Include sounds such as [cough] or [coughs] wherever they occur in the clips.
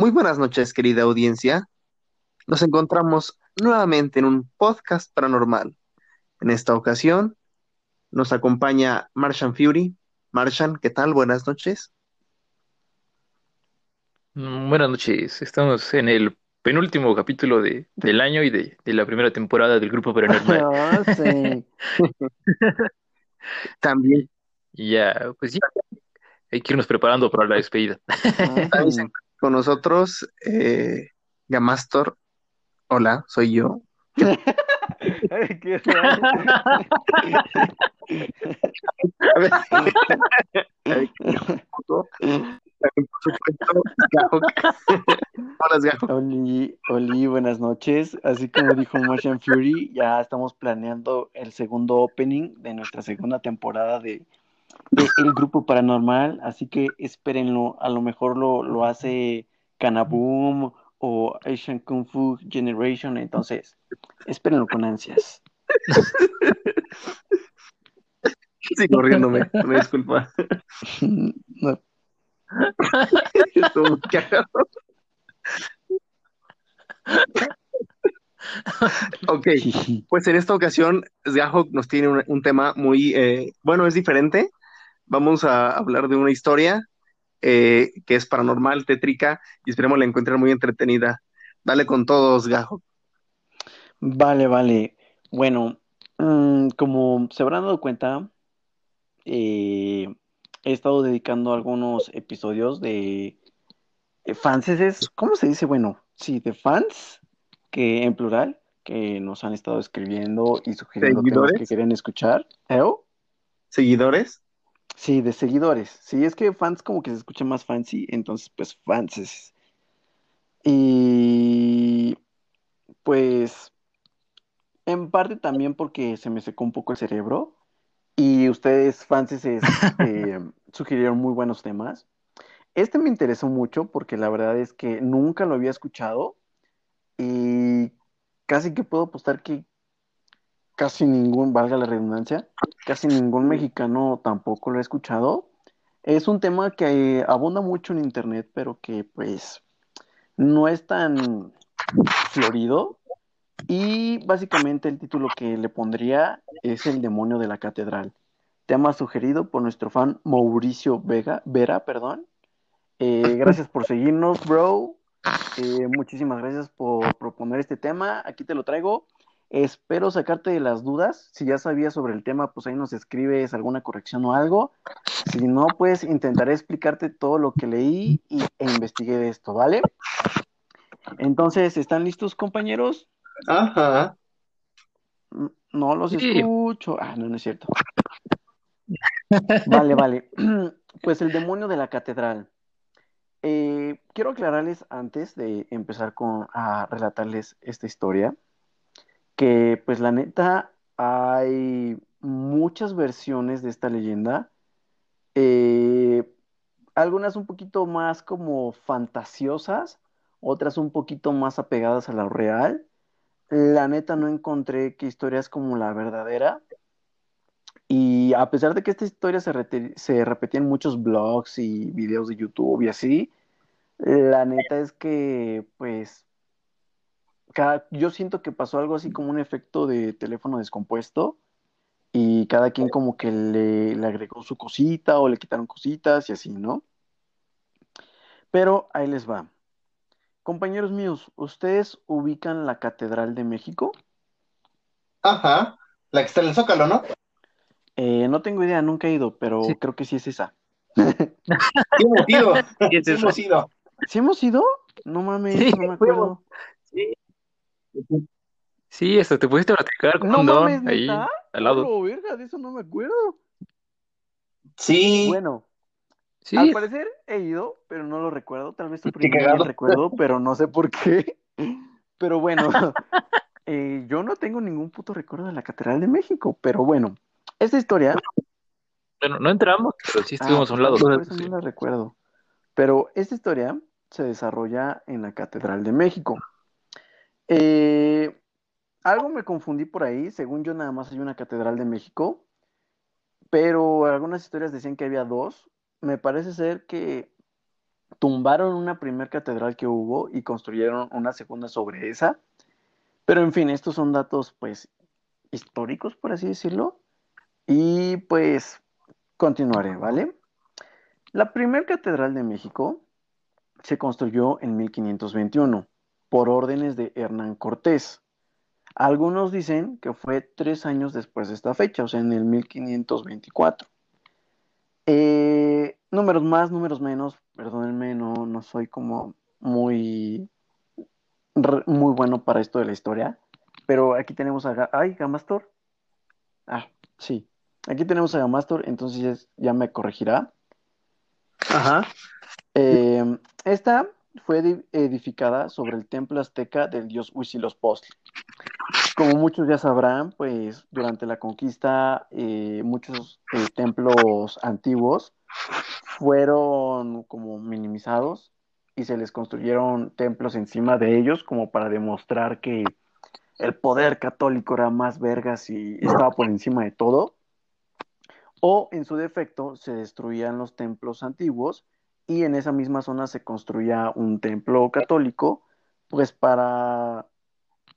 Muy buenas noches, querida audiencia. Nos encontramos nuevamente en un podcast paranormal. En esta ocasión nos acompaña Martian Fury. Martian, ¿qué tal? Buenas noches. Mm, Buenas noches, estamos en el penúltimo capítulo de, del año y de, de la primera temporada del Grupo Paranormal. [laughs] Ah, sí. [laughs] También, Y ya, pues ya, hay que irnos preparando para la despedida. también se Ujú. encuentra con nosotros eh, Gamastor. Hola, soy yo. Ay, qué [laughs] raro. A ver, también, por supuesto, Gajo. Hola, Gajo. Oli, Oli, buenas noches. Así como dijo Martian Fury, ya estamos planeando el segundo opening de nuestra segunda temporada de, de El Grupo Paranormal. Así que espérenlo. A lo mejor lo, lo hace Canaboom o Asian Kung Fu Generation. Entonces, espérenlo con ansias. Sigo riéndome, me disculpa. [laughs] No, Estuvo cagado. Ok, [laughs] pues en esta ocasión Gajo nos tiene un, un tema muy, eh, bueno, es diferente. Vamos a hablar de una historia eh, que es paranormal, tétrica, y esperemos la encuentren muy entretenida. Dale con todos, Gajo. Vale, vale. Bueno, mm, como se habrán dado cuenta, eh, he estado dedicando algunos episodios de eh, fanses, ¿cómo se dice? Bueno, sí, de fans, que en plural, que nos han estado escribiendo y sugiriendo que quieren escuchar. ¿Eo? ¿Seguidores? Sí, de seguidores. Sí, es que fans como que se escucha más fancy, entonces pues fanses. Y pues en parte también porque se me secó un poco el cerebro y ustedes fanses eh, [laughs] sugirieron muy buenos temas. Este me interesó mucho porque la verdad es que nunca lo había escuchado y casi que puedo apostar que casi ningún, valga la redundancia, casi ningún mexicano tampoco lo ha escuchado. Es un tema que eh, abunda mucho en internet, pero que pues no es tan florido. Y básicamente el título que le pondría es El demonio de la catedral. Tema sugerido por nuestro fan Mauricio Vega, Vera, perdón. Eh, [laughs] gracias por seguirnos, bro. Eh, muchísimas gracias por proponer este tema. Aquí te lo traigo. Espero sacarte de las dudas. Si ya sabías sobre el tema, pues ahí nos escribes alguna corrección o algo. Si no, pues intentaré explicarte todo lo que leí y, e investigué de esto, ¿vale? Entonces, ¿están listos, compañeros? Ajá. N- No los Sí. escucho. Ah, no, no es cierto. Vale, vale. [clears throat] Pues el demonio de la catedral. Eh, quiero aclararles antes de empezar con a relatarles esta historia que pues la neta hay muchas versiones de esta leyenda. Eh, algunas un poquito más como fantasiosas, otras un poquito más apegadas a lo real. La neta no encontré que historias como la verdadera. Y a pesar de que esta historia se, se repetía en muchos blogs y videos de YouTube y así, la neta es que pues cada, yo siento que pasó algo así como un efecto de teléfono descompuesto y cada quien como que le, le agregó su cosita o le quitaron cositas y así, ¿no? Pero ahí les va. Compañeros míos, ¿ustedes ubican la Catedral de México? Ajá. La que está en el Zócalo, ¿no? Eh, no tengo idea, nunca he ido, pero Sí. creo que sí es esa. Sí hemos ido. [laughs] ¿Qué es Sí hemos ido. ¿Sí hemos ido? No mames, Sí, no me acuerdo. Sí, sí, hasta te pudiste platicar con No un don mames, ahí ¿neta? al lado. Verga, de eso no me acuerdo. Sí. Bueno, Sí, al parecer he ido, pero no lo recuerdo. Tal vez Qué suprimí el cagado. recuerdo, pero no sé por qué. [laughs] Pero bueno, eh, yo no tengo ningún puto recuerdo de la Catedral de México. Pero bueno, esta historia. bueno, no entramos, pero sí Ah, estuvimos a un lado. por eso Sí. no la recuerdo. Pero esta historia se desarrolla en la Catedral de México. Eh, algo me confundí por ahí. Según yo, nada más hay una Catedral de México. Pero algunas historias decían que había dos. Me parece ser que tumbaron una primer catedral que hubo y construyeron una segunda sobre esa. Pero en fin, estos son datos pues históricos, por así decirlo. Y pues continuaré, ¿vale? La primera catedral de México se construyó en 1521 por órdenes de Hernán Cortés. Algunos dicen que fue tres años después de esta fecha, o sea, en el 1524. Eh, números más, números menos, perdónenme, no, no soy como muy, muy bueno para esto de la historia, pero aquí tenemos a... ¡Ay, Gamastor! Ah, sí. Aquí tenemos a Gamastor, entonces ya me corregirá. Ajá. Eh, esta fue edificada sobre el templo azteca del dios Huitzilopochtli. Como muchos ya sabrán, pues durante la conquista eh, muchos eh, templos antiguos fueron como minimizados y se les construyeron templos encima de ellos como para demostrar que el poder católico era más vergas y estaba por encima de todo. O en su defecto se destruían los templos antiguos y en esa misma zona se construía un templo católico, pues para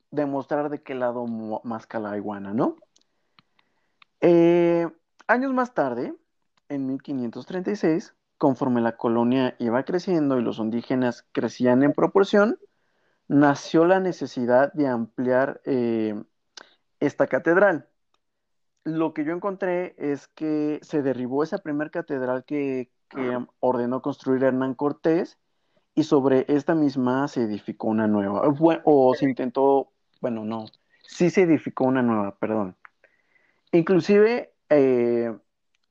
demostrar de qué lado más la iguana, ¿no? Eh, años más tarde, en 1536, conforme la colonia iba creciendo y los indígenas crecían en proporción, nació la necesidad de ampliar eh, esta catedral. Lo que yo encontré es que se derribó esa primera catedral que que ordenó construir Hernán Cortés y sobre esta misma se edificó una nueva, o se intentó, bueno, no, sí se edificó una nueva, perdón. Inclusive, eh,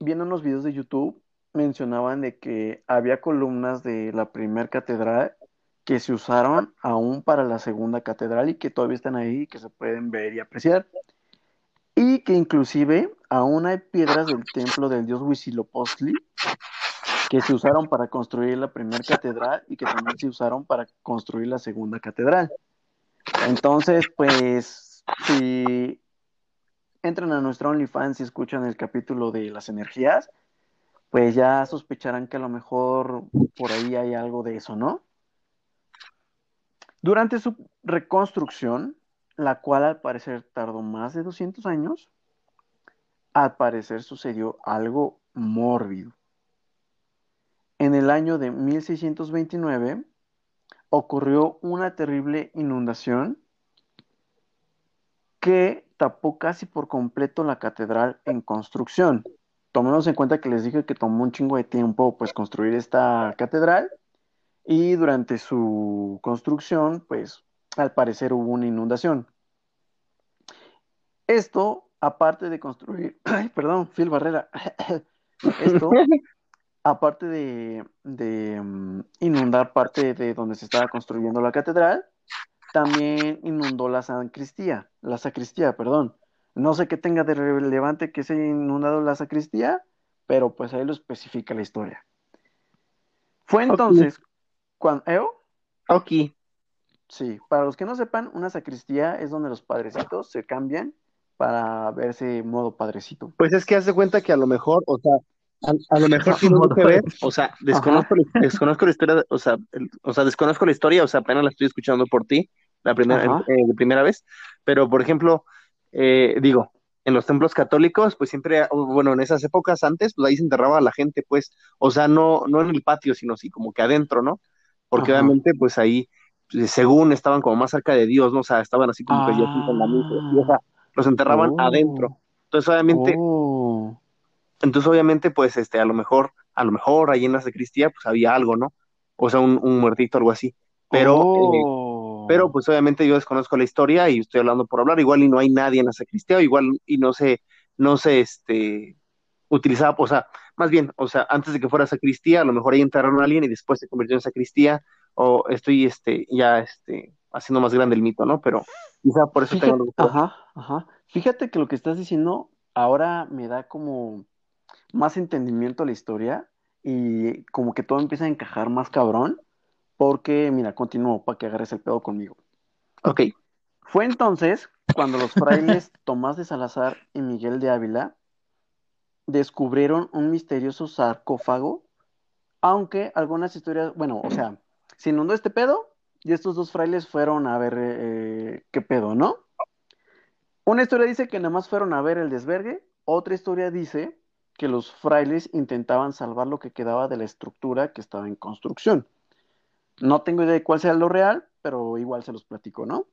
viendo unos videos de YouTube, mencionaban de que había columnas de la primera catedral que se usaron aún para la segunda catedral y que todavía están ahí y que se pueden ver y apreciar. Y que inclusive aún hay piedras del templo del dios Huitzilopochtli que se usaron para construir la primera catedral y que también se usaron para construir la segunda catedral. Entonces, pues, si entran a nuestra OnlyFans y escuchan el capítulo de las energías, pues ya sospecharán que a lo mejor por ahí hay algo de eso, ¿no? Durante su reconstrucción, la cual al parecer tardó más de 200 años, al parecer sucedió algo mórbido. En el año de 1629 ocurrió una terrible inundación que tapó casi por completo la catedral en construcción. Tomemos en cuenta que les dije que tomó un chingo de tiempo pues construir esta catedral y durante su construcción pues al parecer hubo una inundación. Esto, aparte de construir, [clears throat] ay, perdón, Phil Barrera, [clears throat] esto [laughs] aparte de, mm, inundar parte de donde se estaba construyendo la catedral, también inundó la sacristía, la sacristía, perdón. No sé qué tenga de relevante que se haya inundado la sacristía, pero pues ahí lo especifica la historia. Fue entonces cuando... ¿eh? Ok. Sí, para los que no sepan, una sacristía es donde los padrecitos se cambian para verse modo padrecito. Pues es que hace cuenta que a lo mejor, o sea, a, lo mejor sí que ver, o sea, desconozco, desconozco la historia, o sea, o sea, desconozco la historia, o sea, apenas la estoy escuchando por ti, la primera, eh, primera vez, pero por ejemplo, eh, digo, en los templos católicos, pues siempre, bueno, en esas épocas antes, pues ahí se enterraba a la gente, pues, o sea, no, no en el patio, sino así como que adentro, ¿no? Porque obviamente, pues ahí, pues, según estaban como más cerca de Dios, ¿no? O sea, estaban así como que yo con la o sea, los enterraban adentro. Oh. Entonces, obviamente, oh. Entonces, obviamente, pues, este, a lo mejor, a lo mejor ahí en la sacristía, pues había algo, ¿no? O sea, un, un muertito, algo así. Pero, eh, oh. pero, pues, obviamente yo desconozco la historia y estoy hablando por hablar. Igual y no hay nadie en la sacristía, o igual y no se, no se, este, utilizaba, o sea, más bien, o sea, antes de que fuera sacristía, a lo mejor ahí enterraron a alguien y después se convirtió en sacristía, o estoy, este, ya, este, haciendo más grande el mito, ¿no? Pero quizá por eso tengo lo Ajá, ajá. Fíjate que lo que estás diciendo ahora me da como más entendimiento a la historia y como que todo empieza a encajar más cabrón, porque, mira, continúo para que agarres el pedo conmigo. Ok. Fue entonces cuando los frailes [laughs] Tomás de Salazar y Miguel de Ávila descubrieron un misterioso sarcófago Aunque algunas historias, bueno, o sea, se inundó este pedo y estos dos frailes fueron a ver eh, qué pedo, ¿no? Una historia dice que nada más fueron a ver el desvergue, otra historia dice que los frailes intentaban salvar lo que quedaba de la estructura que estaba en construcción. No tengo idea de cuál sea lo real, pero igual se los platico, ¿no?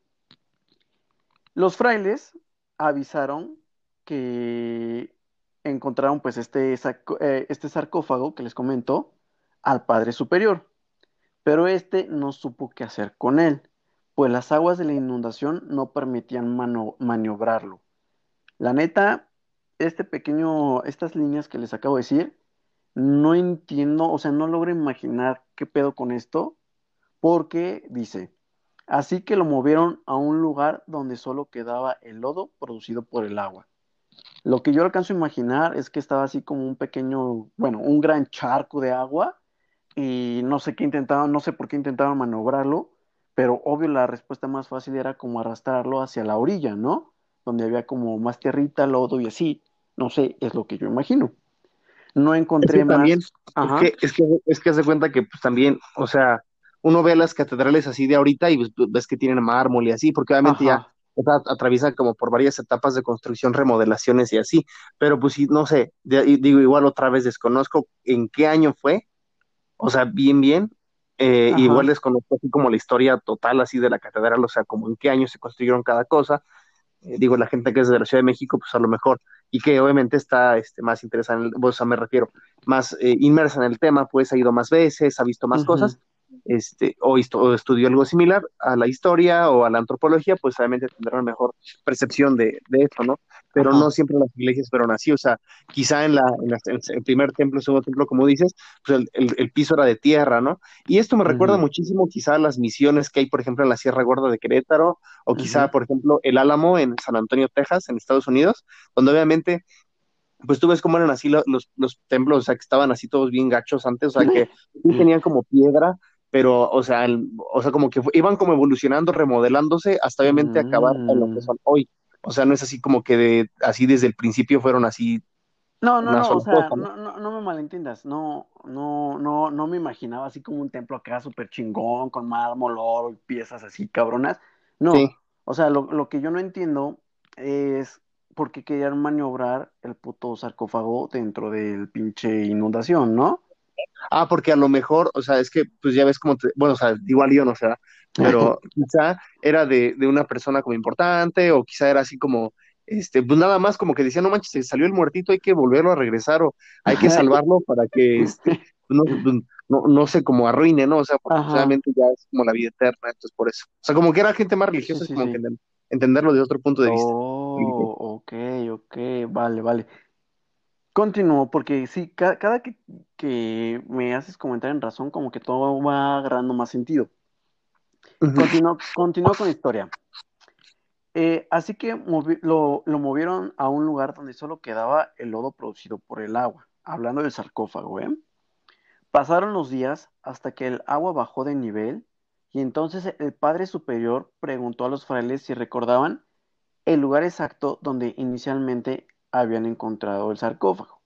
Los frailes avisaron que encontraron pues este, eh, este sarcófago que les comento al Padre Superior, pero este no supo qué hacer con él, pues las aguas de la inundación no permitían maniobrarlo. La neta, este pequeño, estas líneas que les acabo de decir, no entiendo, o sea, no logro imaginar qué pedo con esto, porque dice, así que lo movieron a un lugar donde solo quedaba el lodo producido por el agua. Lo que yo alcanzo a imaginar es que estaba así como un pequeño, bueno, un gran charco de agua y no sé qué intentaban, no sé por qué intentaban maniobrarlo, pero obvio la respuesta más fácil era como arrastrarlo hacia la orilla, ¿no? Donde había como más tierrita, lodo y así. No sé, es lo que yo imagino. No encontré más. Es, que, es, que, hace cuenta que pues, también, o sea, uno ve las catedrales así de ahorita y pues, ves que tienen mármol y así, porque obviamente ya atraviesa como por varias etapas de construcción, remodelaciones y así, pero pues sí, no sé, digo igual otra vez desconozco en qué año fue, o sea, bien, bien, eh, igual desconozco así como la historia total así de la catedral, o sea, como en qué año se construyeron cada cosa, eh, digo, la gente que es de la Ciudad de México, pues a lo mejor, y que obviamente está este, más interesada, en el, o sea, me refiero, más eh, inmersa en el tema, pues ha ido más veces, ha visto más cosas, este, o, estudió algo similar a la historia o a la antropología, pues obviamente tendrá una mejor percepción de, de esto, ¿no? Pero no siempre las iglesias fueron así, o sea, quizá en, la, en, el primer templo, segundo templo, como dices, pues el, el, piso era de tierra, ¿no? Y esto me recuerda muchísimo quizá a las misiones que hay, por ejemplo, en la Sierra Gorda de Querétaro, o quizá, por ejemplo, el Álamo en San Antonio, Texas, en Estados Unidos, donde obviamente pues tú ves cómo eran así los, los, templos, o sea, que estaban así todos bien gachos antes, o sea, que [laughs] tenían como piedra, pero, o sea, o sea, como que iban como evolucionando, remodelándose, hasta obviamente acabar en lo que mm. son hoy. O sea, no es así como que de, así desde el principio fueron así. No, no, no, o sea, ¿no? No, me malentiendas, no, no, no, no me imaginaba así como un templo acá súper chingón, con mármol, oro y piezas así cabronas. No, o sea, lo, lo que yo no entiendo es por qué querían maniobrar el puto sarcófago dentro del pinche inundación, ¿no? Ah, porque a lo mejor, o sea, es que, pues ya ves como, bueno, o sea, igual yo no sé, pero quizá era de, de, una persona como importante, o quizá era así como, este, pues nada más como que decía, no manches, se salió el muertito, hay que volverlo a regresar, o hay que salvarlo para que, este, no, pues, no, no se como arruine, ¿no? O sea, porque realmente ya es como la vida eterna, entonces por eso. O sea, como que era gente más religiosa, es como que entenderlo de otro punto de vista. Oh, ok, ok, vale, vale. Continúo, porque sí, cada, que, me haces comentar en razón, como que todo va agarrando más sentido. Continúo, con la historia. Eh, así que lo, movieron a un lugar donde solo quedaba el lodo producido por el agua, hablando del sarcófago. ¿eh? Pasaron los días hasta que el agua bajó de nivel y entonces el Padre Superior preguntó a los frailes si recordaban el lugar exacto donde inicialmente habían encontrado el sarcófago.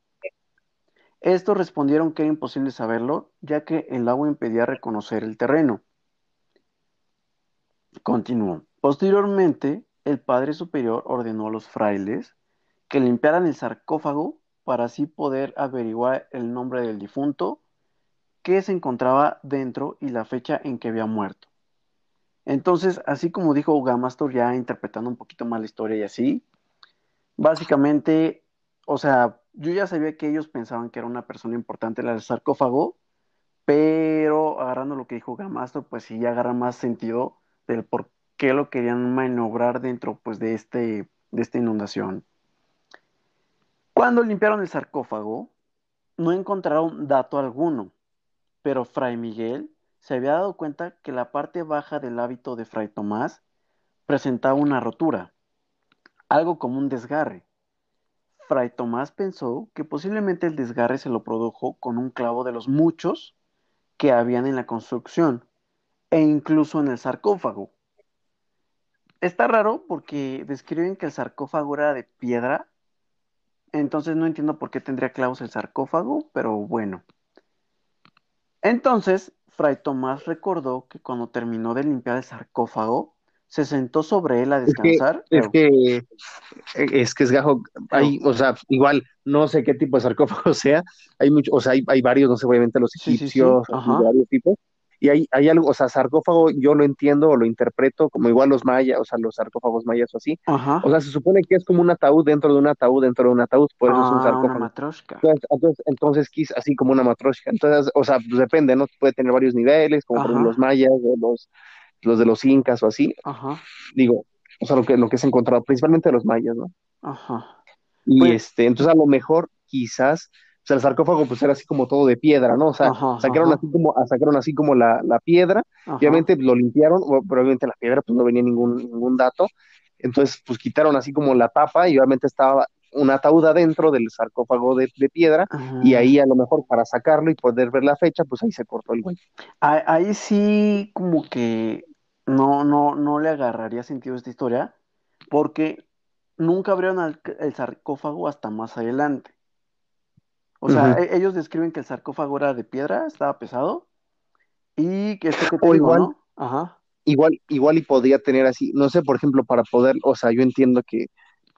Estos respondieron que era imposible saberlo, ya que el agua impedía reconocer el terreno. Continuó. Posteriormente, el Padre Superior ordenó a los frailes que limpiaran el sarcófago para así poder averiguar el nombre del difunto que se encontraba dentro y la fecha en que había muerto. Entonces, así como dijo Gamastor, ya interpretando un poquito más la historia y así, Básicamente, o sea, yo ya sabía que ellos pensaban que era una persona importante del sarcófago, pero agarrando lo que dijo Gamastro, pues sí agarra más sentido del por qué lo querían maniobrar dentro pues de este de esta inundación. Cuando limpiaron el sarcófago, no encontraron dato alguno, pero Fray Miguel se había dado cuenta que la parte baja del hábito de Fray Tomás presentaba una rotura algo como un desgarre. Fray Tomás pensó que posiblemente el desgarre se lo produjo con un clavo de los muchos que habían en la construcción e incluso en el sarcófago. Está raro porque describen que el sarcófago era de piedra, entonces no entiendo por qué tendría clavos el sarcófago, pero bueno. Entonces, Fray Tomás recordó que cuando terminó de limpiar el sarcófago, se sentó sobre él a descansar. Es que, es que es gajo, hay, o sea, igual, no sé qué tipo de sarcófago [laughs] sea, hay muchos, o sea, hay, varios, no sé, obviamente los egipcios, varios tipos, y hay, hay algo, o sea, sarcófago yo lo entiendo o lo interpreto como igual los mayas, o sea, los sarcófagos mayas o así. O sea, se supone que es como un ataúd dentro de un ataúd dentro de un ataúd, por eso es un ah, sarcófago. Una matroshka. Entonces, entonces, entonces así como una matroshka. Entonces, o sea, pues depende, ¿no? Puede tener varios niveles, como los mayas o los, los de los incas o así. Ajá. Digo, o sea, lo que, lo que se ha encontrado, principalmente los mayas, ¿no? Ajá. Y pues este, entonces a lo mejor quizás o sea, el sarcófago pues era así como todo de piedra, ¿no? O sea, sacaron así como, sacaron así como la, piedra, obviamente lo limpiaron, probablemente la piedra pues no venía ningún, ningún dato, entonces pues quitaron así como la tapa y obviamente estaba una ataúd adentro del sarcófago de, piedra y ahí a lo mejor para sacarlo y poder ver la fecha, pues ahí se cortó el güey. Ahí sí como que no, no, no le agarraría sentido esta historia porque nunca abrieron el sarcófago hasta más adelante. O sea, e-, ellos describen que el sarcófago era de piedra, estaba pesado, y que esto que igual, ¿no? Ajá. Igual, igual y podría tener así, no sé, por ejemplo, para poder, o sea, yo entiendo que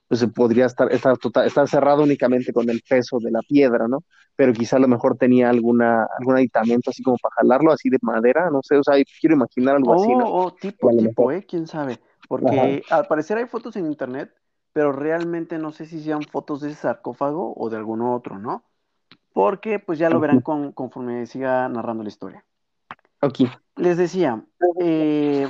pues, se podría estar, estar, total, estar cerrado únicamente con el peso de la piedra, ¿no? Pero quizá a lo mejor tenía alguna, algún aditamento así como para jalarlo, así de madera, no sé, o sea, quiero imaginar algo así, ¿no? Oh, tipo, tipo, ¿eh? ¿Quién sabe? Porque al parecer hay fotos en internet, pero realmente no sé si sean fotos de ese sarcófago o de alguno otro, ¿no? porque pues ya lo verán con, conforme siga narrando la historia. Ok. Les decía, eh,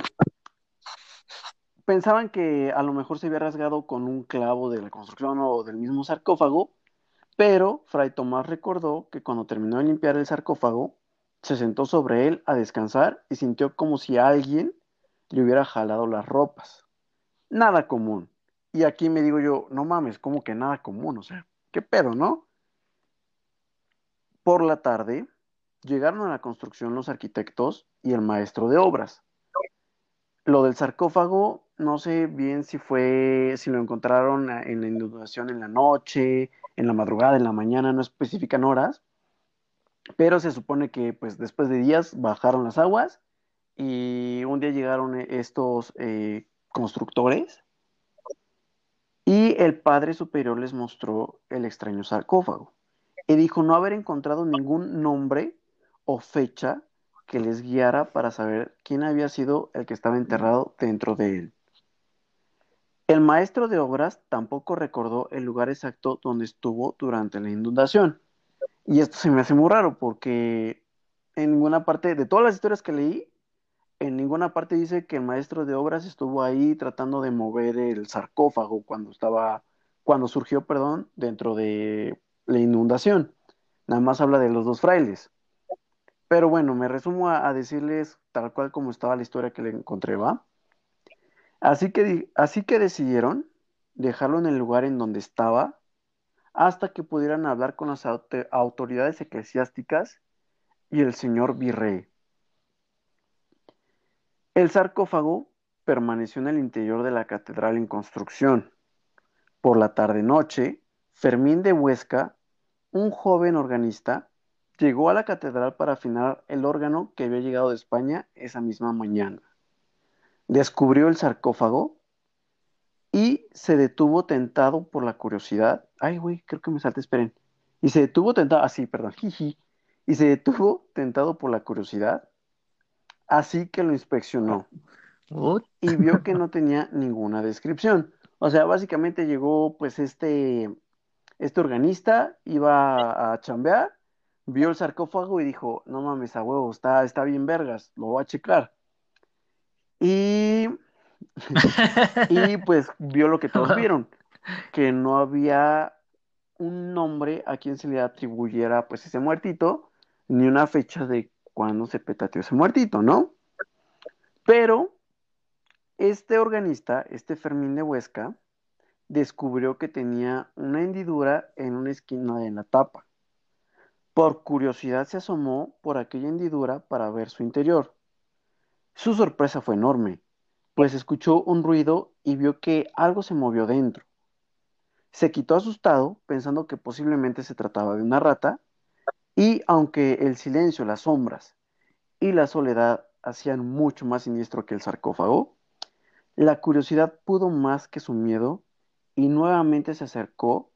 pensaban que a lo mejor se había rasgado con un clavo de la construcción o del mismo sarcófago, pero Fray Tomás recordó que cuando terminó de limpiar el sarcófago, se sentó sobre él a descansar y sintió como si alguien le hubiera jalado las ropas. Nada común. Y aquí me digo yo, no mames, como que nada común, o sea, qué pedo, ¿no? Por la tarde, llegaron a la construcción los arquitectos y el maestro de obras. Lo del sarcófago, no sé bien si fue, si lo encontraron en la inundación en la noche, en la madrugada, en la mañana, no especifican horas, pero se supone que pues después de días bajaron las aguas y un día llegaron estos eh, constructores y el Padre Superior les mostró el extraño sarcófago y dijo no haber encontrado ningún nombre o fecha que les guiara para saber quién había sido el que estaba enterrado dentro de él. El maestro de obras tampoco recordó el lugar exacto donde estuvo durante la inundación. Y esto se me hace muy raro porque en ninguna parte, de todas las historias que leí, en ninguna parte dice que el maestro de obras estuvo ahí tratando de mover el sarcófago cuando estaba, cuando surgió, perdón, dentro de la inundación. Nada más habla de los dos frailes. Pero bueno, me resumo a, decirles tal cual como estaba la historia que le encontré, ¿va? Así que, así que decidieron dejarlo en el lugar en donde estaba hasta que pudieran hablar con las autoridades eclesiásticas y el señor virrey. El sarcófago permaneció en el interior de la catedral en construcción. Por la tarde-noche, Fermín de Huesca un joven organista llegó a la catedral para afinar el órgano que había llegado de España esa misma mañana. Descubrió el sarcófago y se detuvo tentado por la curiosidad. Ay, güey, creo que me salte, esperen. Y se detuvo tentado, así, ah, perdón, [laughs] jiji. Y se detuvo tentado por la curiosidad. Así que lo inspeccionó. Y vio que no tenía ninguna descripción. O sea, básicamente llegó pues este este organista iba a, chambear, vio el sarcófago y dijo, no mames, a huevo, está, está bien vergas, lo voy a checar. Y, [laughs] y pues vio lo que todos vieron, que no había un nombre a quien se le atribuyera pues ese muertito, ni una fecha de cuándo se petateó ese muertito, ¿no? Pero este organista, este Fermín de Huesca, descubrió que tenía una hendidura en una esquina de la tapa. Por curiosidad se asomó por aquella hendidura para ver su interior. Su sorpresa fue enorme, pues escuchó un ruido y vio que algo se movió dentro. Se quitó asustado, pensando que posiblemente se trataba de una rata, y aunque el silencio, las sombras y la soledad hacían mucho más siniestro que el sarcófago, la curiosidad pudo más que su miedo y nuevamente se acercó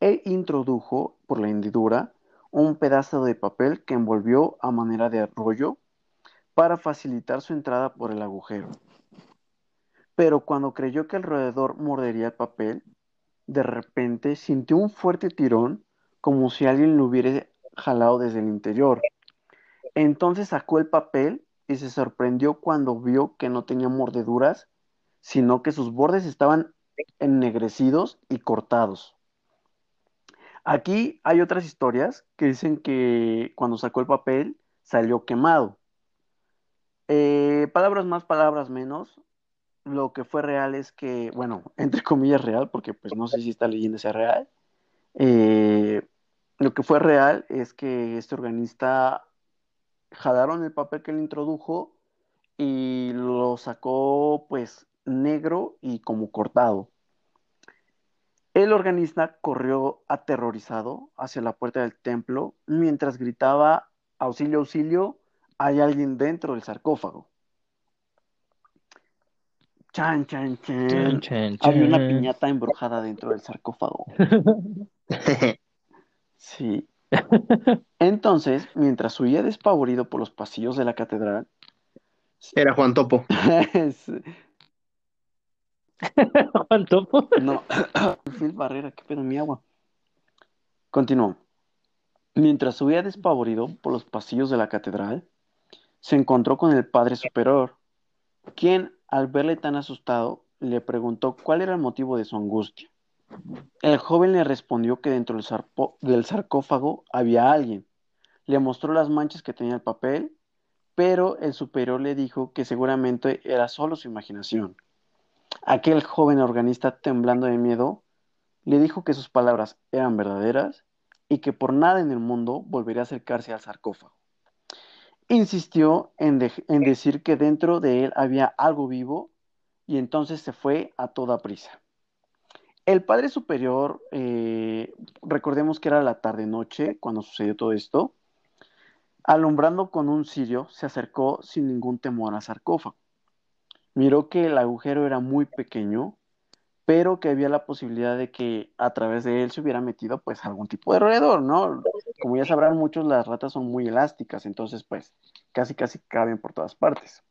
e introdujo por la hendidura un pedazo de papel que envolvió a manera de rollo para facilitar su entrada por el agujero. Pero cuando creyó que el roedor mordería el papel, de repente sintió un fuerte tirón como si alguien lo hubiera jalado desde el interior. Entonces sacó el papel y se sorprendió cuando vio que no tenía mordeduras, sino que sus bordes estaban ennegrecidos y cortados. Aquí hay otras historias que dicen que cuando sacó el papel salió quemado. Eh, palabras más, palabras menos. Lo que fue real es que, bueno, [laughs] entre comillas real, porque pues no sé si esta leyenda sea real. Eh, lo que fue real es que este organista jalaron el papel que le introdujo y lo sacó pues negro y como cortado. El organista corrió aterrorizado hacia la puerta del templo mientras gritaba, auxilio, auxilio, hay alguien dentro del sarcófago. Chan, chan, chan. Había una piñata embrujada dentro del sarcófago. sí. Entonces, mientras huía despavorido por los pasillos de la catedral. Era Juan Topo. [laughs] [laughs] No, [coughs] Phil Barrera, qué pedo mi agua. Continuó. Mientras subía despavorido por los pasillos de la catedral, se encontró con el padre superior, quien, al verle tan asustado, le preguntó cuál era el motivo de su angustia. El joven le respondió que dentro del, del sarcófago había alguien. Le mostró las manchas que tenía el papel, pero el superior le dijo que seguramente era solo su imaginación. Aquel joven organista, temblando de miedo, le dijo que sus palabras eran verdaderas y que por nada en el mundo volvería a acercarse al sarcófago. Insistió en, decir que dentro de él había algo vivo y entonces se fue a toda prisa. El Padre Superior, eh, recordemos que era la tarde-noche cuando sucedió todo esto, alumbrando con un cirio, se acercó sin ningún temor al sarcófago miró que el agujero era muy pequeño, pero que había la posibilidad de que a través de él se hubiera metido pues algún tipo de roedor, ¿no? Como ya sabrán muchos, las ratas son muy elásticas, entonces pues casi casi caben por todas partes.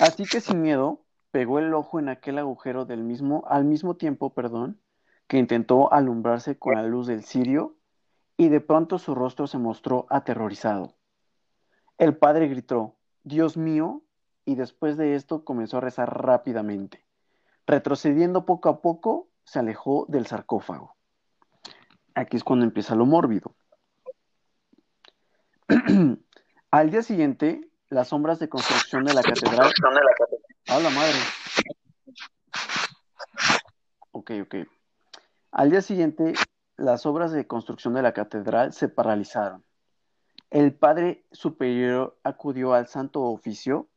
Así que sin miedo, pegó el ojo en aquel agujero del mismo, al mismo tiempo, perdón, que intentó alumbrarse con la luz del cirio, y de pronto su rostro se mostró aterrorizado. El padre gritó, Dios mío, y después de esto comenzó a rezar rápidamente. Retrocediendo poco a poco, se alejó del sarcófago. Aquí es cuando empieza lo mórbido. [clears throat] Al día siguiente, las sombras de construcción de la catedral. ¡A la madre! Ok, ok. Al día siguiente, las obras de construcción de la catedral se paralizaron. El padre superior acudió al santo oficio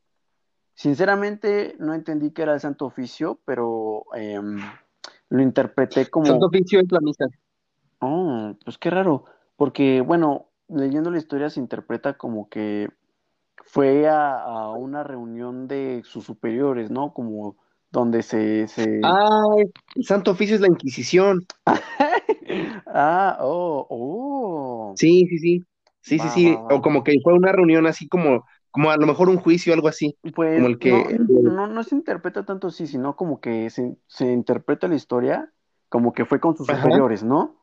Sinceramente, no entendí que era el Santo Oficio, pero em, lo interpreté como. Santo Oficio es la misa. Oh, pues qué raro. Porque, bueno, leyendo la historia se interpreta como que fue a, una reunión de sus superiores, ¿no? Como donde se. se... Ah, el Santo Oficio es la Inquisición. [laughs] ah, oh, oh. Sí, sí, sí. Sí, sí, sí. O como que fue una reunión así como como a lo mejor un juicio o algo así. Pues como el que, no, no, se interpreta tanto así, sino como que se, interpreta la historia como que fue con sus superiores, ¿no?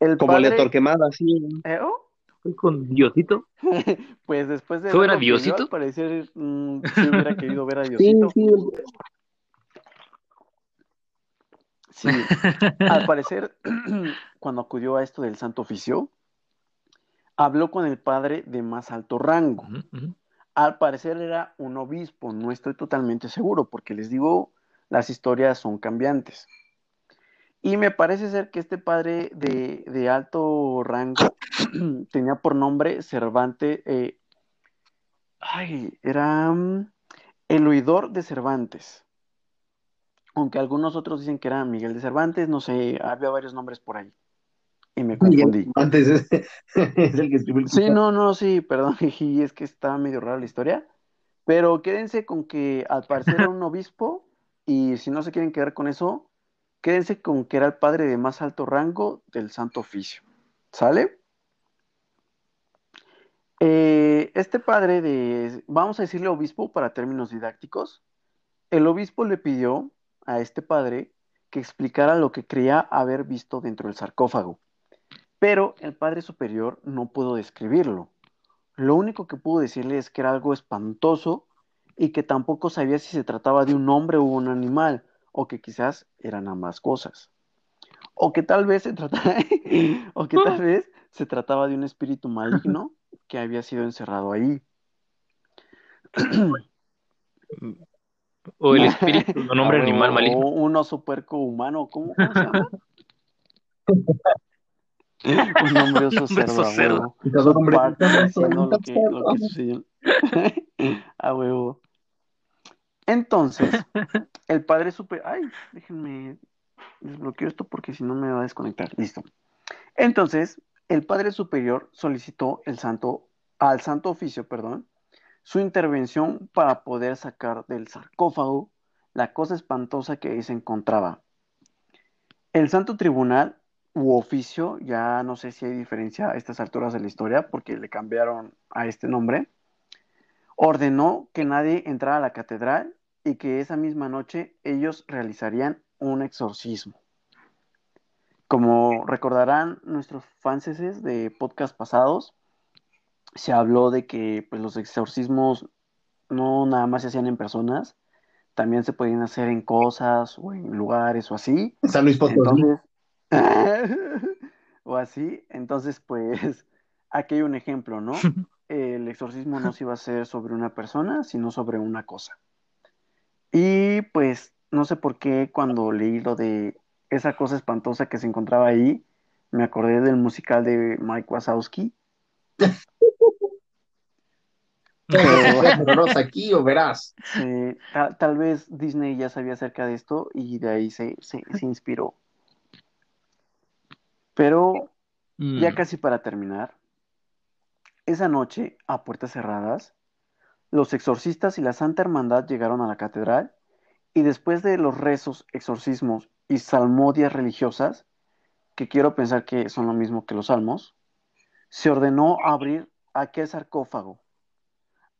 El como el de Torquemada, sí. ¿Eh? Oh? ¿Fue con Diosito? [laughs] pues después de... ¿Tú era Diosito? Al parecer mm, hubiera querido ver a Diosito. Sí, sí. Sí, al parecer, [clears throat] cuando acudió a esto del Santo Oficio, habló con el padre de más alto rango. Al parecer era un obispo, no estoy totalmente seguro, porque les digo, las historias son cambiantes. Y me parece ser que este padre de, alto rango [clears throat] tenía por nombre Cervantes, eh, ay, era mm, el oidor de Cervantes. Aunque algunos otros dicen que era Miguel de Cervantes, no sé, había varios nombres por ahí. Y me confundí. Antes es, [laughs] el [laughs] que escribió el Sí, no, no, sí, perdón, [laughs] y es que está medio rara la historia. Pero quédense con que al parecer era un obispo, y si no se quieren quedar con eso, quédense con que era el padre de más alto rango del Santo Oficio. ¿Sale? Eh, este padre de, vamos a decirle obispo para términos didácticos, el obispo le pidió a este padre que explicara lo que creía haber visto dentro del sarcófago, pero el padre superior no pudo describirlo. Lo único que pudo decirle es que era algo espantoso y que tampoco sabía si se trataba de un hombre o un animal, o que quizás eran ambas cosas. O que tal vez se trataba, [laughs] o que tal [laughs] vez se trataba de un espíritu maligno [laughs] que había sido encerrado ahí. O el [clears throat] espíritu de un hombre animal maligno. O un oso puerco humano, ¿cómo, cómo se llama? [laughs] un hombre oso Un hombre cerdo, oso a cerdo. huevo. Quizás un hombre- Parte haciendo lo que, lo que sucedió. [laughs] a huevo. Entonces, [laughs] el padre super... Ay, déjenme desbloqueo esto porque si no me va a desconectar. Listo. Entonces, el padre superior solicitó el santo, al santo oficio, perdón, su intervención para poder sacar del sarcófago la cosa espantosa que ahí se encontraba. El santo tribunal u oficio, ya no sé si hay diferencia a estas alturas de la historia porque le cambiaron a este nombre, ordenó que nadie entrara a la catedral y que esa misma noche ellos realizarían un exorcismo. Como recordarán nuestros fanses de podcast pasados, se habló de que pues, los exorcismos no nada más se hacían en personas, también se podían hacer en cosas o en lugares o así. San Luis Potosí. Entonces, [laughs] o así, entonces pues [laughs] aquí hay un ejemplo, ¿no? [laughs] El exorcismo no se iba a hacer sobre una persona, sino sobre una cosa. Y pues no sé por qué cuando leí lo de esa cosa espantosa que se encontraba ahí, me acordé del musical de Mike Wazowski. Pero aquí o verás. Eh, tal, tal vez Disney ya sabía acerca de esto y de ahí se, se, se inspiró. Pero Mm. Ya casi para terminar, esa noche, a puertas cerradas, los exorcistas y la Santa Hermandad llegaron a la catedral y después de los rezos, exorcismos y salmodias religiosas, que quiero pensar que son lo mismo que los salmos, se ordenó abrir aquel sarcófago.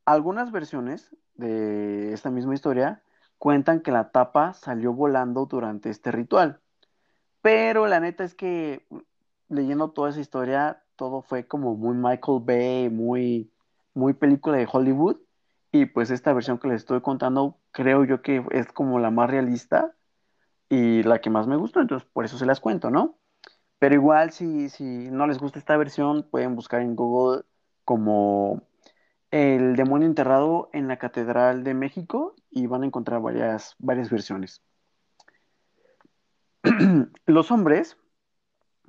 Algunas versiones de esta misma historia cuentan que la tapa salió volando durante este ritual, pero la neta es que leyendo toda esa historia, todo fue como muy Michael Bay, muy, muy película de Hollywood. Y pues esta versión que les estoy contando, creo yo que es como la más realista y la que más me gustó, entonces por eso se las cuento, ¿no? Pero igual, si, si no les gusta esta versión, pueden buscar en Google como El demonio enterrado en la Catedral de México y van a encontrar varias, varias versiones. [clears throat] Los hombres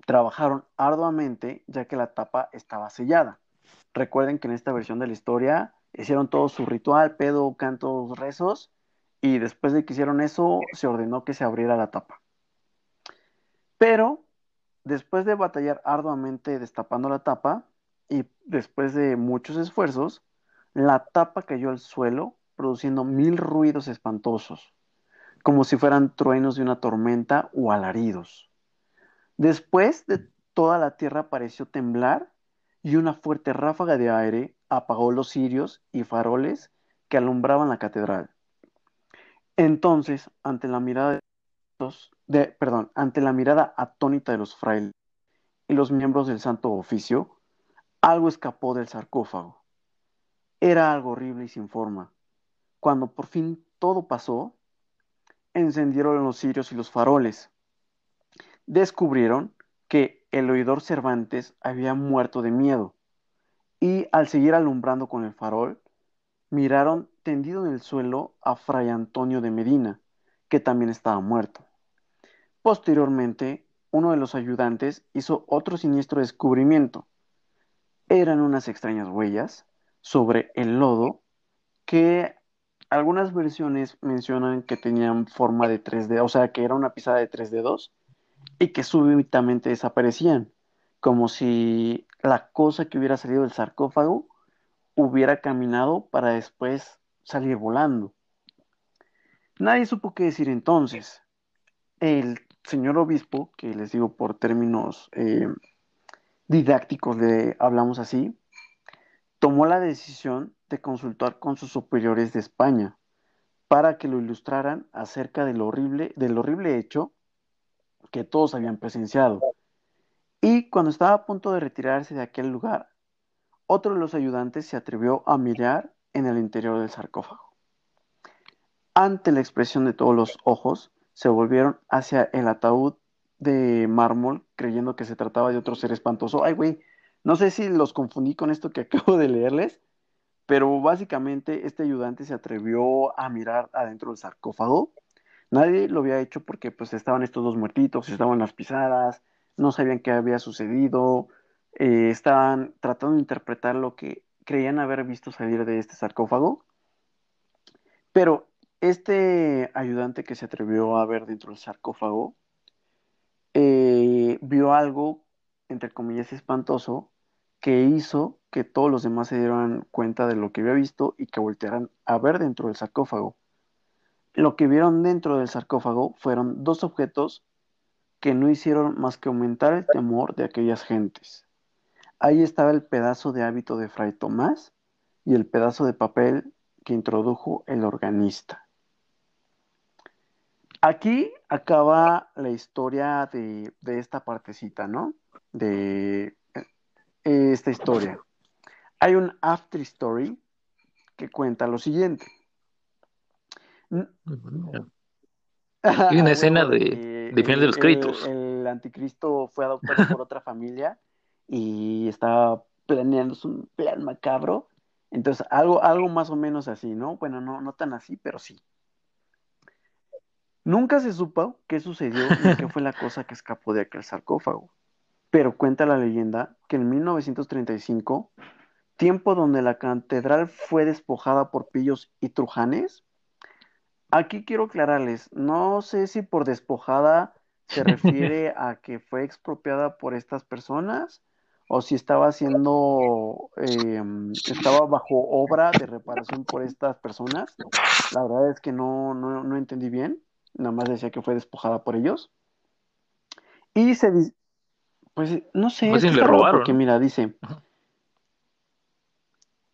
trabajaron arduamente ya que la tapa estaba sellada. Recuerden que en esta versión de la historia hicieron todo su ritual, pedo, cantos, rezos, y después de que hicieron eso, se ordenó que se abriera la tapa. Pero, después de batallar arduamente destapando la tapa, y después de muchos esfuerzos, la tapa cayó al suelo, produciendo mil ruidos espantosos, como si fueran truenos de una tormenta o alaridos. Después de toda la tierra pareció temblar y una fuerte ráfaga de aire apagó los cirios y faroles que alumbraban la catedral. Entonces, ante la mirada de, ante la mirada atónita de los frailes y los miembros del Santo Oficio, algo escapó del sarcófago. Era algo horrible y sin forma. Cuando por fin todo pasó, encendieron los cirios y los faroles descubrieron que el oidor Cervantes había muerto de miedo y al seguir alumbrando con el farol, miraron tendido en el suelo a Fray Antonio de Medina, que también estaba muerto. Posteriormente, uno de los ayudantes hizo otro siniestro descubrimiento. Eran unas extrañas huellas sobre el lodo que algunas versiones mencionan que tenían forma de tres dedos, o sea, que era una pisada de tres dedos y que súbitamente desaparecían. como si la cosa que hubiera salido del sarcófago hubiera caminado para después salir volando. Nadie supo qué decir entonces. El señor obispo, que les digo por términos eh, didácticos le hablamos así, tomó la decisión de consultar con sus superiores de España para que lo ilustraran acerca del horrible, del horrible hecho que todos habían presenciado. Y cuando estaba a punto de retirarse de aquel lugar, otro de los ayudantes se atrevió a mirar en el interior del sarcófago. Ante la expresión de todos los ojos, se volvieron hacia el ataúd de mármol, creyendo que se trataba de otro ser espantoso. Ay, güey, no sé si los confundí con esto que [laughs] acabo de leerles, pero básicamente este ayudante se atrevió a mirar adentro del sarcófago. Nadie lo había hecho porque pues estaban estos dos muertitos, estaban las pisadas, no sabían qué había sucedido, eh, estaban tratando de interpretar lo que creían haber visto salir de este sarcófago. Pero este ayudante que se atrevió a ver dentro del sarcófago eh, vio algo, entre comillas, espantoso, que hizo que todos los demás se dieran cuenta de lo que había visto y que voltearan a ver dentro del sarcófago. Lo que vieron dentro del sarcófago fueron dos objetos que no hicieron más que aumentar el temor de aquellas gentes. Ahí estaba el pedazo de hábito de Fray Tomás y el pedazo de papel que introdujo el organista. Aquí acaba la historia de, esta partecita, ¿no? De eh, esta historia. Hay un after story que cuenta lo siguiente. Hay una [laughs] escena de, de final de los créditos. El, anticristo fue adoptado por otra familia y estaba planeando un plan macabro. Entonces, algo, algo más o menos así, ¿no? Bueno, no, no tan así, pero sí. Nunca se supo qué sucedió ni qué fue la cosa que escapó de aquel sarcófago. Pero cuenta la leyenda que en 1935, tiempo donde la catedral fue despojada por pillos y trujanes, Aquí quiero aclararles, no sé si por despojada se [laughs] refiere a que fue expropiada por estas personas o si estaba haciendo, em, estaba bajo obra de reparación por estas personas. La verdad es que no, no, entendí bien, nada más decía que fue despojada por ellos. Y se, pues no sé, pues le robaron. porque mira, dice,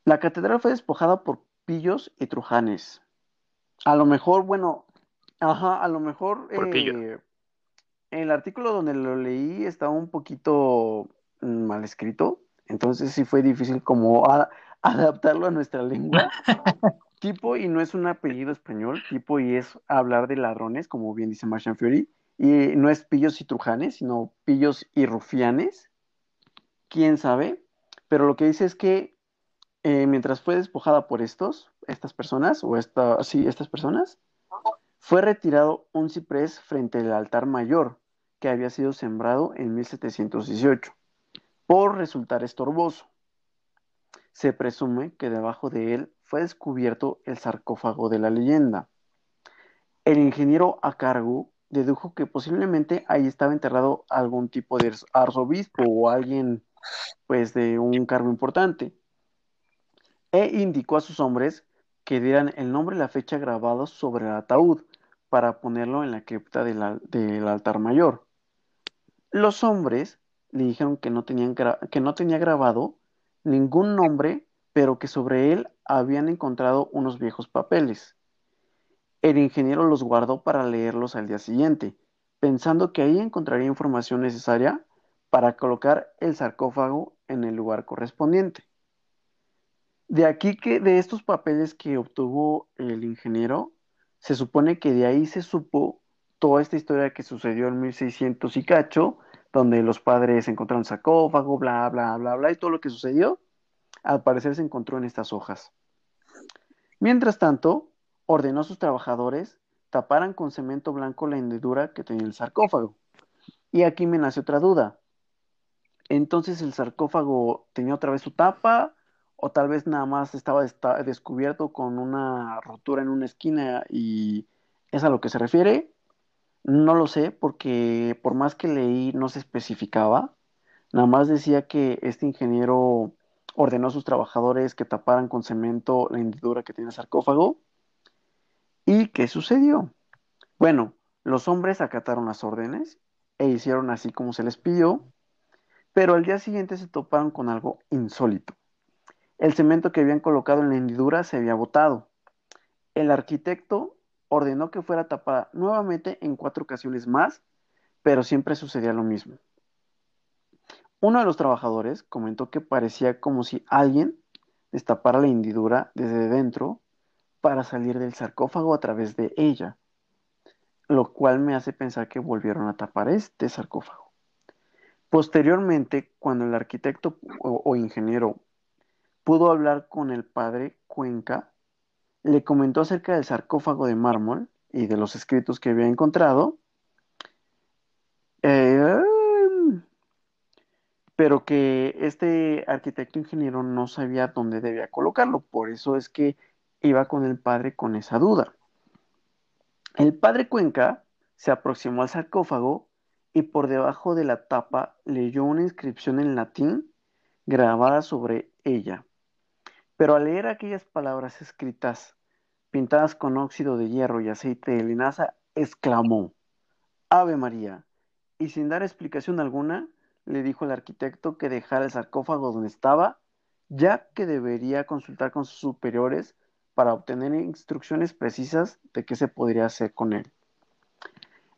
la catedral fue despojada por pillos y trujanes. A lo mejor, bueno, ajá, a lo mejor eh, el artículo donde lo leí estaba un poquito mm, mal escrito, entonces sí fue difícil como adaptarlo a nuestra lengua. [laughs] tipo y no es un apellido español, tipo y es hablar de ladrones, como bien dice Martian Fury, y no es pillos y trujanes, sino pillos y rufianes, quién sabe, pero lo que dice es que eh, mientras fue despojada por estos, estas personas, o esta, sí, estas personas, fue retirado un ciprés frente al altar mayor que había sido sembrado en 1718 por resultar estorboso. Se presume que debajo de él fue descubierto el sarcófago de la leyenda. El ingeniero a cargo dedujo que posiblemente ahí estaba enterrado algún tipo de arzobispo o alguien pues de un cargo importante e indicó a sus hombres que dieran el nombre y la fecha grabados sobre el ataúd para ponerlo en la cripta del, altar mayor. Los hombres le dijeron que no, tenían que no tenía grabado ningún nombre, pero que sobre él habían encontrado unos viejos papeles. El ingeniero los guardó para leerlos al día siguiente, pensando que ahí encontraría información necesaria para colocar el sarcófago en el lugar correspondiente. De aquí que de estos papeles que obtuvo el ingeniero, se supone que de ahí se supo toda esta historia que sucedió en 1600 y cacho, donde los padres encontraron sarcófago, bla, bla, bla, bla, y todo lo que sucedió, al parecer se encontró en estas hojas. Mientras tanto, ordenó a sus trabajadores taparan con cemento blanco la hendidura que tenía el sarcófago. Y aquí me nace otra duda. Entonces el sarcófago tenía otra vez su tapa, o tal vez nada más estaba descubierto con una rotura en una esquina y es a lo que se refiere. No lo sé porque por más que leí no se especificaba. Nada más decía que este ingeniero ordenó a sus trabajadores que taparan con cemento la hendidura que tiene el sarcófago. ¿Y qué sucedió? Bueno, los hombres acataron las órdenes e hicieron así como se les pidió, pero al día siguiente se toparon con algo insólito. El cemento que habían colocado en la hendidura se había botado. El arquitecto ordenó que fuera tapada nuevamente en cuatro ocasiones más, pero siempre sucedía lo mismo. Uno de los trabajadores comentó que parecía como si alguien destapara la hendidura desde dentro para salir del sarcófago a través de ella, lo cual me hace pensar que volvieron a tapar este sarcófago. Posteriormente, cuando el arquitecto o, ingeniero pudo hablar con el padre Cuenca, le comentó acerca del sarcófago de mármol y de los escritos que había encontrado, eh, pero que este arquitecto ingeniero no sabía dónde debía colocarlo, por eso es que iba con el padre con esa duda. El padre Cuenca se aproximó al sarcófago y por debajo de la tapa leyó una inscripción en latín grabada sobre ella. Pero al leer aquellas palabras escritas, pintadas con óxido de hierro y aceite de linaza, exclamó, Ave María, y sin dar explicación alguna, le dijo al arquitecto que dejara el sarcófago donde estaba, ya que debería consultar con sus superiores para obtener instrucciones precisas de qué se podría hacer con él.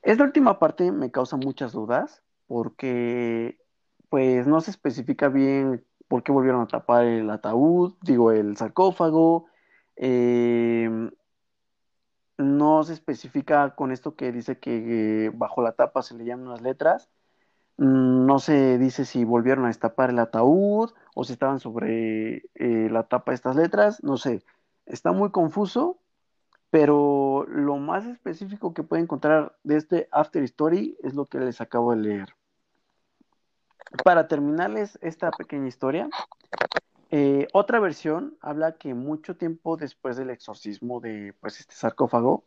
Esta última parte me causa muchas dudas porque pues no se especifica bien por qué volvieron a tapar el ataúd, digo, el sarcófago. Eh, no se especifica con esto que dice que eh, bajo la tapa se le llaman unas letras. No se dice si volvieron a destapar el ataúd o si estaban sobre eh, la tapa estas letras. No sé. Está muy confuso, pero lo más específico que pueden encontrar de este After Story es lo que les acabo de leer para terminarles esta pequeña historia, eh, otra versión habla que mucho tiempo después del exorcismo de pues, este sarcófago,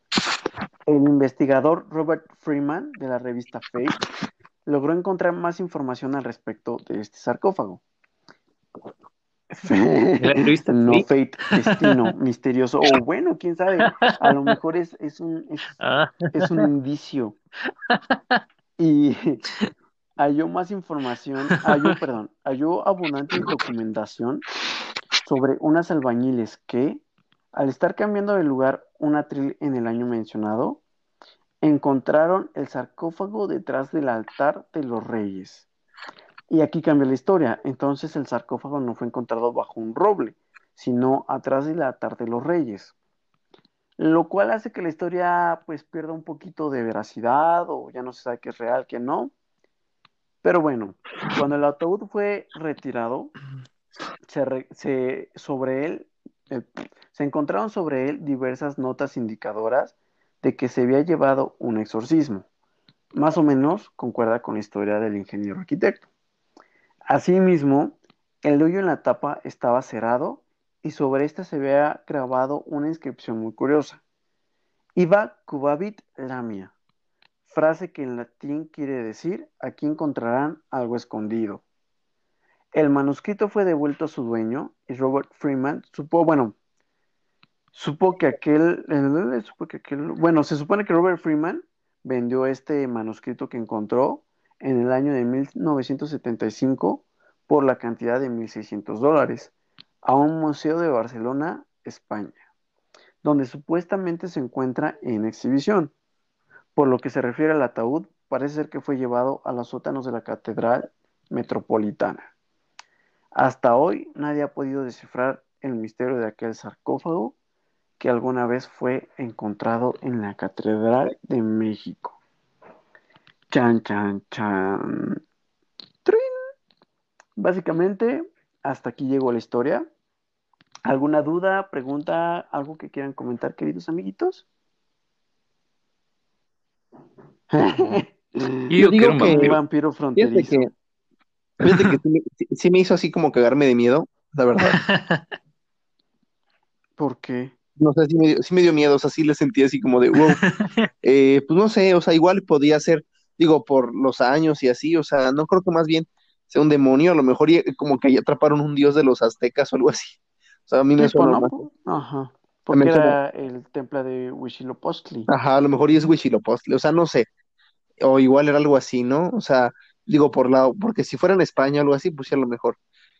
el investigador Robert Freeman de la revista Fate logró encontrar más información al respecto de este sarcófago. [laughs] [laughs] no Fate, destino misterioso, o bueno, quién sabe, a lo mejor es, es, un, es, [laughs] Ah. es un indicio. Y halló más información, halló, perdón, halló abundante documentación sobre unas albañiles que, al estar cambiando de lugar un atril en el año mencionado, encontraron el sarcófago detrás del altar de los reyes. Y aquí cambia la historia. Entonces el sarcófago no fue encontrado bajo un roble, sino atrás del altar de los reyes. Lo cual hace que la historia pues pierda un poquito de veracidad o ya no se sabe qué es real, qué no. Pero bueno, cuando el ataúd fue retirado, se, re- se- sobre él, eh, se encontraron sobre él diversas notas indicadoras de que se había llevado un exorcismo. Más o menos concuerda con la historia del ingeniero arquitecto. Asimismo, el hoyo en la tapa estaba cerrado y sobre esta se había grabado una inscripción muy curiosa. Iba cubabit lamia, frase que en latín quiere decir aquí encontrarán algo escondido. El manuscrito fue devuelto a su dueño y Robert Freeman supo, bueno, supo que aquel, eh, supo que aquel, bueno, se supone que Robert Freeman vendió este manuscrito que encontró en el año de 1975 por la cantidad de 1.600 dólares a un museo de Barcelona, España, donde supuestamente se encuentra en exhibición. Por lo que se refiere al ataúd, parece ser que fue llevado a los sótanos de la Catedral Metropolitana. Hasta hoy nadie ha podido descifrar el misterio de aquel sarcófago que alguna vez fue encontrado en la Catedral de México. Chan, chan, chan. ¡Trin! Básicamente, hasta aquí llegó la historia. ¿Alguna duda, pregunta, algo que quieran comentar, queridos amiguitos? Yo [laughs] digo que vampiro. vampiro Fíjate fronterizo. que, fíjate que sí, me, sí- sí me hizo así como cagarme de miedo, la verdad. [laughs] ¿Por qué? No sé, sí me, dio- sí me dio miedo, o sea, sí le sentí así como de, wow. [laughs] Eh, pues no sé, o sea, igual podía ser, digo, por los años y así, o sea, no creo que más bien sea un demonio, a lo mejor y- como que ahí atraparon un dios de los aztecas o algo así. O sea, a mí me suena. Ajá. Porque era el templo de Huitzilopochtli. Ajá, a lo mejor y es Huitzilopochtli, o sea, no sé. O igual era algo así, ¿no? O sea, digo por la, porque si fuera en España o algo así, pues sí a lo mejor.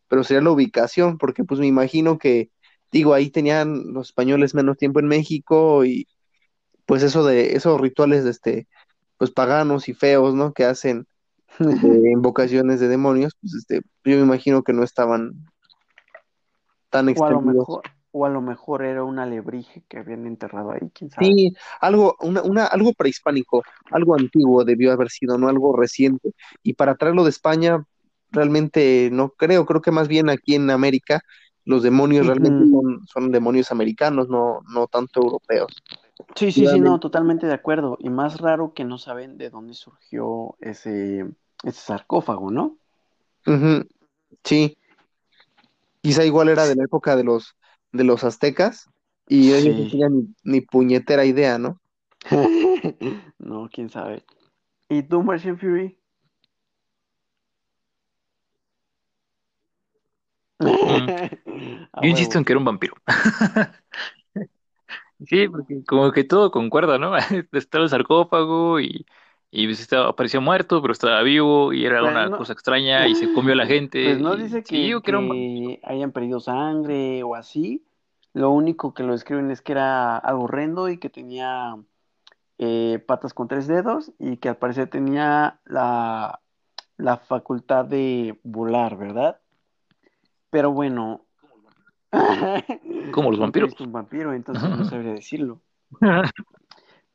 Pero sería la ubicación, porque pues me imagino que, digo, ahí tenían los españoles menos tiempo en México y pues eso de, esos rituales de este, pues paganos y feos, ¿no? Que hacen de [laughs] invocaciones de demonios, pues este, yo me imagino que no estaban tan extendidos. o a lo mejor era un alebrije que habían enterrado ahí, quién sabe. Sí, algo, una, una, algo prehispánico, algo antiguo debió haber sido, no algo reciente. Y para traerlo de España, realmente no creo, creo que más bien aquí en América los demonios realmente son, son demonios americanos, no, no tanto europeos. Sí, sí, sí, no, totalmente de acuerdo. Y más raro que no saben de dónde surgió ese, ese sarcófago, ¿no? Sí, quizá igual era de la época de los, de los aztecas y ellos no tenían ni, ni puñetera idea, ¿no? [laughs] No, quién sabe. ¿Y tú, Martian Fury? [laughs] A Yo insisto en que era un vampiro. [laughs] Sí, porque como que todo concuerda, ¿no? [laughs] Estaba el sarcófago y, y pues estaba, apareció muerto, pero estaba vivo y era Pues una no- cosa extraña y se comió a la [sighs] gente. Pues no y- dice sí, que, yo hayan perdido sangre o así. Lo único que lo describen es que era algo horrendo y que tenía eh, patas con tres dedos y que al parecer tenía la, la facultad de volar, ¿verdad? Pero bueno. Como los vampiros. visto un vampiro, entonces no sabría decirlo. [laughs]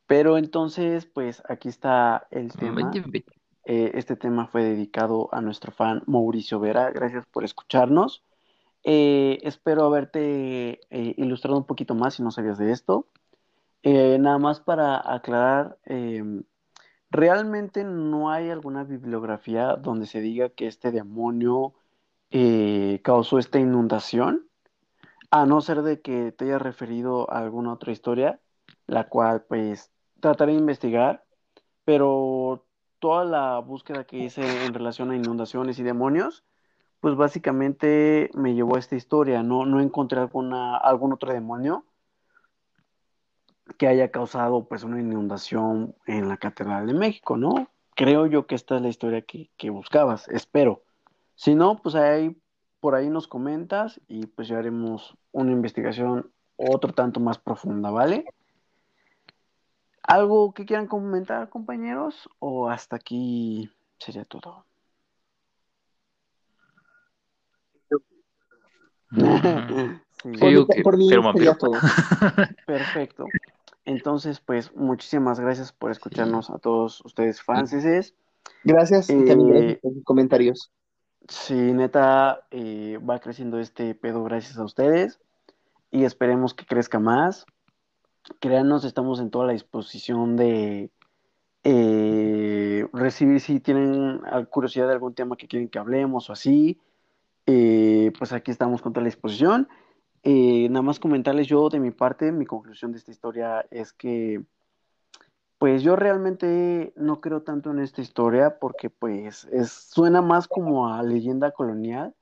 Pero entonces, pues aquí está el tema. Eh, este tema fue dedicado a nuestro fan Mauricio Vera. Gracias por escucharnos. Eh, espero haberte eh, ilustrado un poquito más si no sabías de esto. Nada más para aclarar, eh, realmente no hay alguna bibliografía donde se diga que este demonio causó esta inundación, a no ser de que te hayas referido a alguna otra historia, la cual pues trataré de investigar, pero toda la búsqueda que hice en relación a inundaciones y demonios, pues básicamente me llevó a esta historia, no, no encontré alguna, algún otro demonio que haya causado pues una inundación en la Catedral de México, ¿no? Creo yo que esta es la historia que, que buscabas, espero. Si no, pues ahí por ahí nos comentas y pues ya haremos una investigación otro tanto más profunda, ¿vale? ¿Algo que quieran comentar, compañeros? ¿O hasta aquí sería todo? [laughs] Sí. Yo digo Por- que sería todo. Perfecto. Entonces, pues muchísimas gracias por escucharnos a todos ustedes, franceses. Gracias y también Eh, gracias por sus comentarios. Sí, neta, eh, va creciendo este pedo gracias a ustedes y esperemos que crezca más. Créanos, estamos en toda la disposición de eh, recibir si tienen curiosidad de algún tema que quieren que hablemos o así. eh, pues aquí estamos con toda la disposición. Eh, nada más comentarles yo de mi parte, mi conclusión de esta historia es que pues yo realmente no creo tanto en esta historia porque pues es, suena más como a leyenda colonial,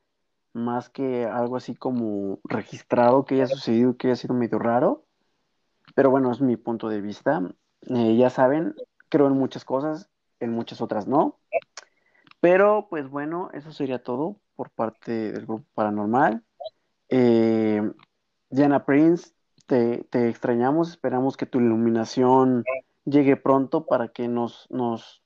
más que algo así como registrado que haya sucedido, que haya sido medio raro. Pero bueno, es mi punto de vista. Eh, ya saben, creo en muchas cosas, en muchas otras no. Pero pues bueno, eso sería todo por parte del grupo paranormal. Eh, Diana Prince, te, te extrañamos, esperamos que tu iluminación llegue pronto para que nos, nos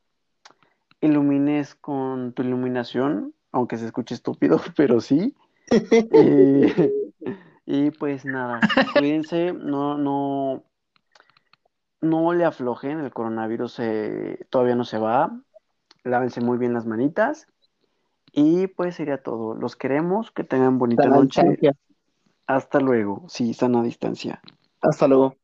ilumines con tu iluminación, aunque se escuche estúpido, [laughs] pero sí. Eh, [laughs] y pues nada, cuídense, no, no, no le aflojen, el coronavirus eh, todavía no se va, lávense muy bien las manitas. Y pues sería todo. Los queremos, que tengan bonita noche. Hasta luego. Sí, sana distancia. Hasta luego.